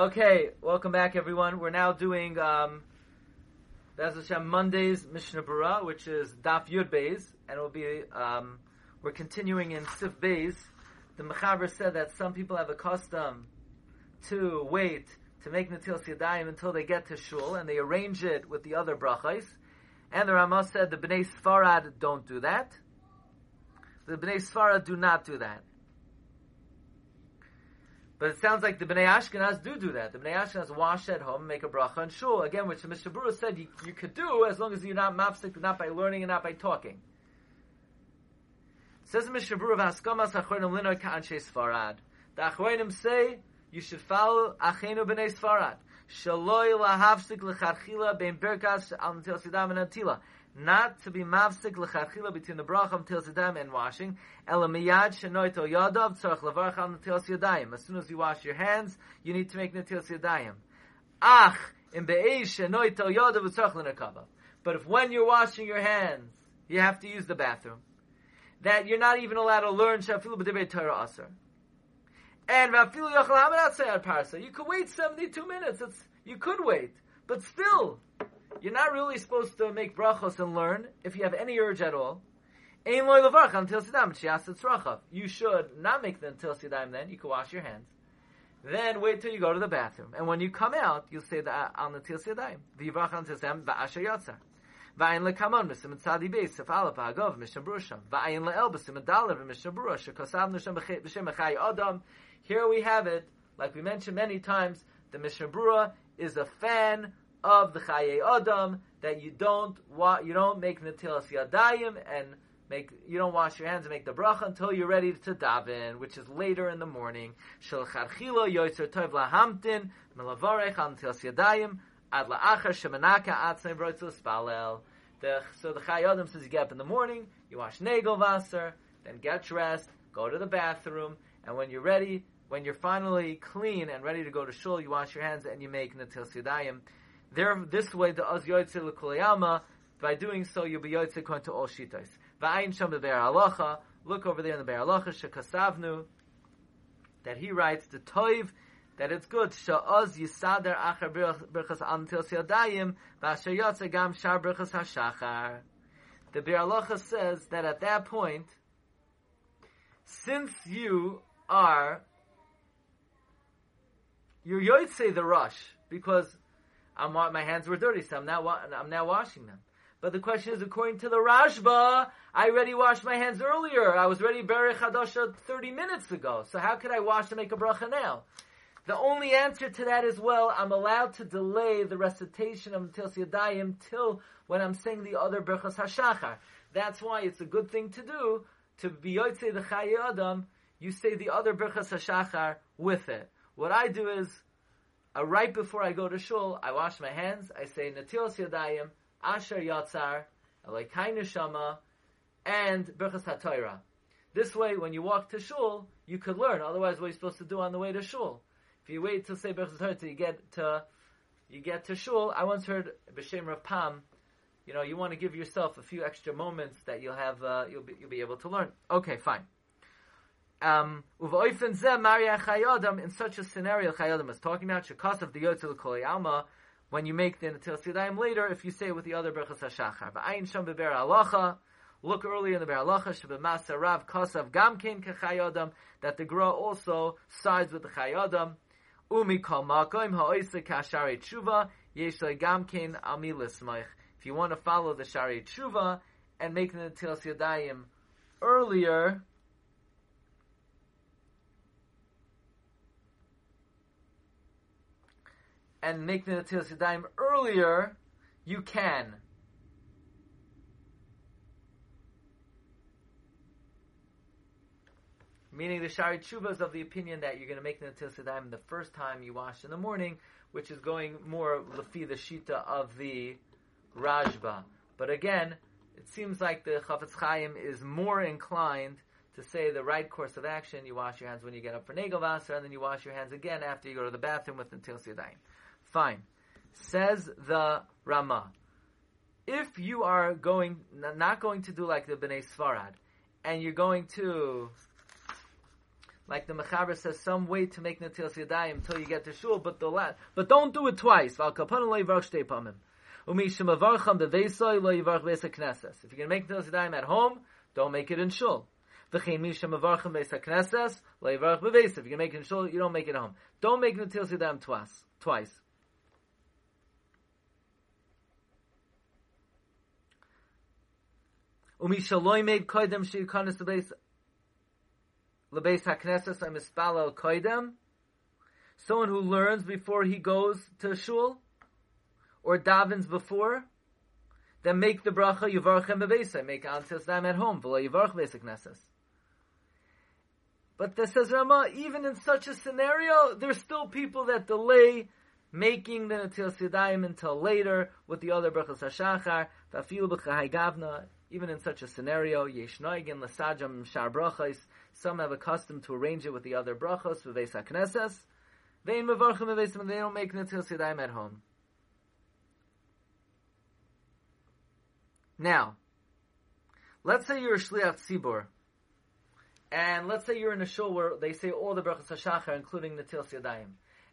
Okay, welcome back, everyone. We're now doing um, Bez Hashem Monday's Mishnah Berurah, which is Daf Yud Beis, and it will be um, we're continuing in Sif Beis. The Mechaber said that some people have a custom to wait to make Natil Yadayim until they get to Shul, and they arrange it with the other brachos. And the Ramah said the Bnei Sfarad don't do that. The Bnei Sfarad do not do that. But it sounds like the Bnei Ashkenaz do do that. The Bnei Ashkenaz wash at home, make a bracha and shul. Again, which Mishnah Berurah said you, you, could do as long as you're not mafsik, not by learning and not by talking. Says the Mishnah Berurah, "Haskamas achronim linoy ka'anshe Sfarad." The achronim say you should follow achenu b'nei Sfarad. Shaloi lahavsik lecharchila bein berkas al netil sidam and atila not to be mavsik l'chachila between the bracha until zedayim and washing. Ela miyad shenoito yadav tzarach levarach al yadayim. As soon as you wash your hands, you need to make netilas yadayim. Ach in be'eish shenoito yadav tzarach l'nekava. But if when you're washing your hands, you have to use the bathroom, that you're not even allowed to learn shafilu b'divei Torah aser. And vafilu yochel parsa. You could wait 72 minutes. It's, you could wait. But still, you're not really supposed to make brachos and learn if you have any urge at all. You should not make the until sidam then. You can wash your hands. Then wait till you go to the bathroom. And when you come out, you'll say the al natil sidayim. V'yivrach al tisam v'asher yatzar. V'ayin lekamon b'sim tzadi beis sef alef ha'agov mishnah brusha. V'ayin le'el b'sim adalev mishnah brusha. Kosav nushem b'shem echai adam. Here we have it. Like we mentioned many times, the Mishnah Brura is a fan of the Chaye Adam that you don't wa- you don't make Natilas Yadayim and make you don't wash your hands and make the bracha until you're ready to daven, which is later in the morning. Shel charchilo yoyser tov lahamtin melavarech al Yadayim ad la'achar shemanaka spalel. So the Chaye Adam says you get up in the morning, you wash negel vaser, then get dressed, go to the bathroom, and when you're ready, when you're finally clean and ready to go to shul, you wash your hands and you make Natilas Yadayim. There, this way, the az yoytze l'kuliyama. By doing so, you'll be yoytze according to all shitas. Va'ayin sham be'er halacha. Look over there in the be'er halacha shekasavnu. That he writes the toiv that it's good sha'oz yisader achar berchas antil siadayim v'asher yotze gam shar hashachar. The be'er halacha says that at that point, since you are you're yoytze the rush because I'm, my hands were dirty, so I'm now, I'm now washing them. But the question is, according to the Rashba, I already washed my hands earlier. I was ready Berech Hadasha 30 minutes ago. So how could I wash to make a bracha now? The only answer to that is, well, I'm allowed to delay the recitation of Til Yadayim till when I'm saying the other Berchas HaShachar. That's why it's a good thing to do, to be Yotzei the Chaye Adam, you say the other Berchas HaShachar with it. What I do is, uh, right before I go to shul, I wash my hands. I say Natilos Yadayim, Asher Yatzar, Elokai Neshama, and Berchas HaTorah. This way, when you walk to shul, you could learn. Otherwise, what are you supposed to do on the way to shul? If you wait to say Berchas HaTorah till you get to you get to shul, I once heard B'Shem Rav Pam. You know, you want to give yourself a few extra moments that you'll have, uh, you'll be, you'll be able to learn. Okay, fine. Um, in such a scenario, Chayodam is talking about Shekas of the Yotzil Kol Alma. When you make the Natil Sidaim later, if you say it with the other Berchas HaShachar, V'ayin Sham Beber Alacha, look early in the Ber Alacha, Shebemasa Rav Kosav Gamkein Kachayodam, that the Gra also sides with the Chayodam. Umi Kol Makoim Ha'oise Kashari Tshuva, Yesh Gamkein Ami Lismaich. If you want to follow the Shari Tshuva and make the Natil Sidaim earlier, and make the Natilas Yadayim earlier, you can. Meaning the Shari Tshuva is of the opinion that you're going to make the Natilas Yadayim the first time you wash in the morning, which is going more lefi the shita of the Rashba. But again, it seems like the Chafetz Chaim is more inclined to say the right course of action. You wash your hands when you get up for Negel and then you wash your hands again after you go to the bathroom with the Natilas Yadayim. Fine. Says the Rama. If you are going, not going to do like the Bnei Sfarad, and you're going to, like the Mechaber says, some way to make Natilas Yadayim until you get to Shul, but the la- but don't do it twice. If you're going to make Natilas Yadayim at home, don't make it in Shul. If you're going to make it in Shul, you don't make it at home. Don't make Natilas Yadayim twice. Twice. Umishaloi made koidem koidem. Someone who learns before he goes to shul, or davens before, then make the bracha yivarchem bebeisai. Make antis dam at home. V'lo yivarch nesses. But this says Rama, even in such a scenario, there's still people that delay making the Natil Yadayim until later with the other brachas hashachar. Even in such a scenario, yeshnoigin l'sajam shar brachos, some have accustomed to arrange it with the other brachos, v'veis hakneses, vein they don't make netil sidaim at home. Now, let's say you're a shliach tzibur, and let's say you're in a shul where they say all the brachos hashachar, including netil sidaim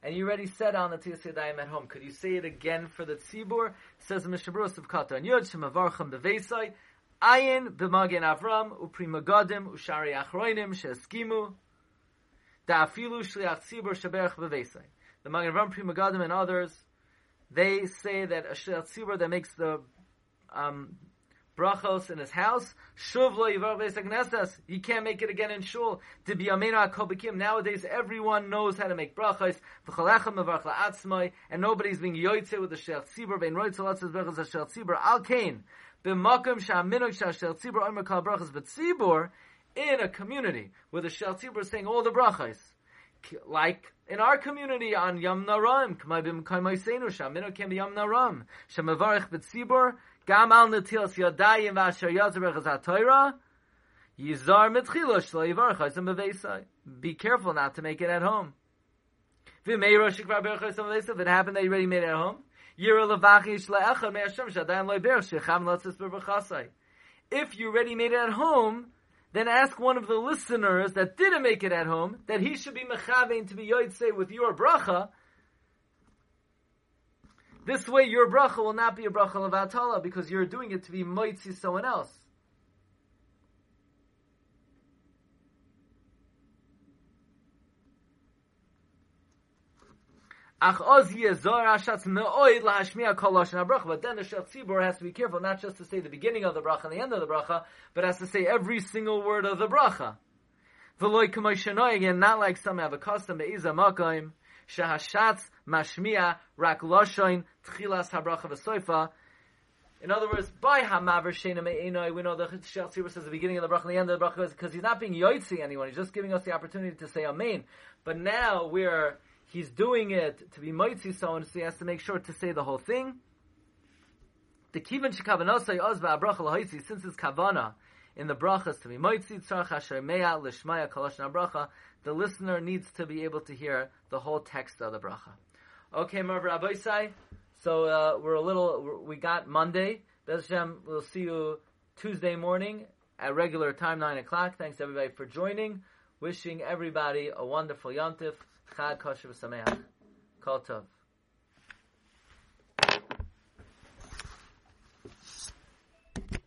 and you already said on the Tiyas Yadayim at home. Could you say it again for the Tzibur? Says in Mishabros of Katan Yud Shemavarcham Beveisai Ayin b'magen Avram u'primagodim u'shari achroinim she'eskimu da'afilu shliach tzibur sheberach b'veisai. The Magen Avram, primagodim, and others, they say that a shliach tzibur that makes the um, brachos in his house, shuv lo yivar. He can't make it again in shul. To be amena kobikim. Nowadays, everyone knows how to make brachos. V'chalechem mevarch la'atzmai, and nobody's being yoytze with the shliach tzibur. Vein roitz lotzes brachos shliach tzibur. Al kain b'makom sha'minok sha'shel tzibur omer kal brachas v'tzibur in a community where the shel tzibur is saying all the brachas, like in our community on Yom Naram, k'mayim k'mayseinu sha'minok can be Yom Naram, she'mevarich b'tzibur gam al netilas yadayim v'asher yazer brachas ha'toira, yizar mitchilo shlo yivarchas and Be careful not to make it at home. If it happened that you already made it at home, if you already made it at home, then ask one of the listeners that didn't make it at home that he should be mechavein to be yoytse with your bracha. This way, your bracha will not be a bracha of atala because you're doing it to be moitzi someone else. Ach oz yezor ashatz me'oid lahashmiya kol lashon. But then the shat tzibur has to be careful not just to say the beginning of the bracha and the end of the bracha, but has to say every single word of the bracha. V'loy k'moy again, not like some have a custom be'iza makayim shahashatz mashmiya rak lashon tchilas habracha v'soifa. In other words, by hamaver shena me'enoi, we know the Shel Tzibur says the beginning of the bracha and the end of the bracha because he's not being yoitzi anyone. He's just giving us the opportunity to say amen. But now we're he's doing it to be mitzi someone, so he has to make sure to say the whole thing. The kivan shekavanasai ozva bracha lahaisi, since it's kavana in the brachas to be mitzi tzarach asher meya lishmaya kalashna bracha, the listener needs to be able to hear the whole text of the bracha. Okay, Marv Sai. So uh, we're a little. We got Monday. Bezhem, we'll see you Tuesday morning at regular time, nine o'clock. Thanks everybody for joining. Wishing everybody a wonderful Yom yontif. Chag kosher v'sameach. Kol tov.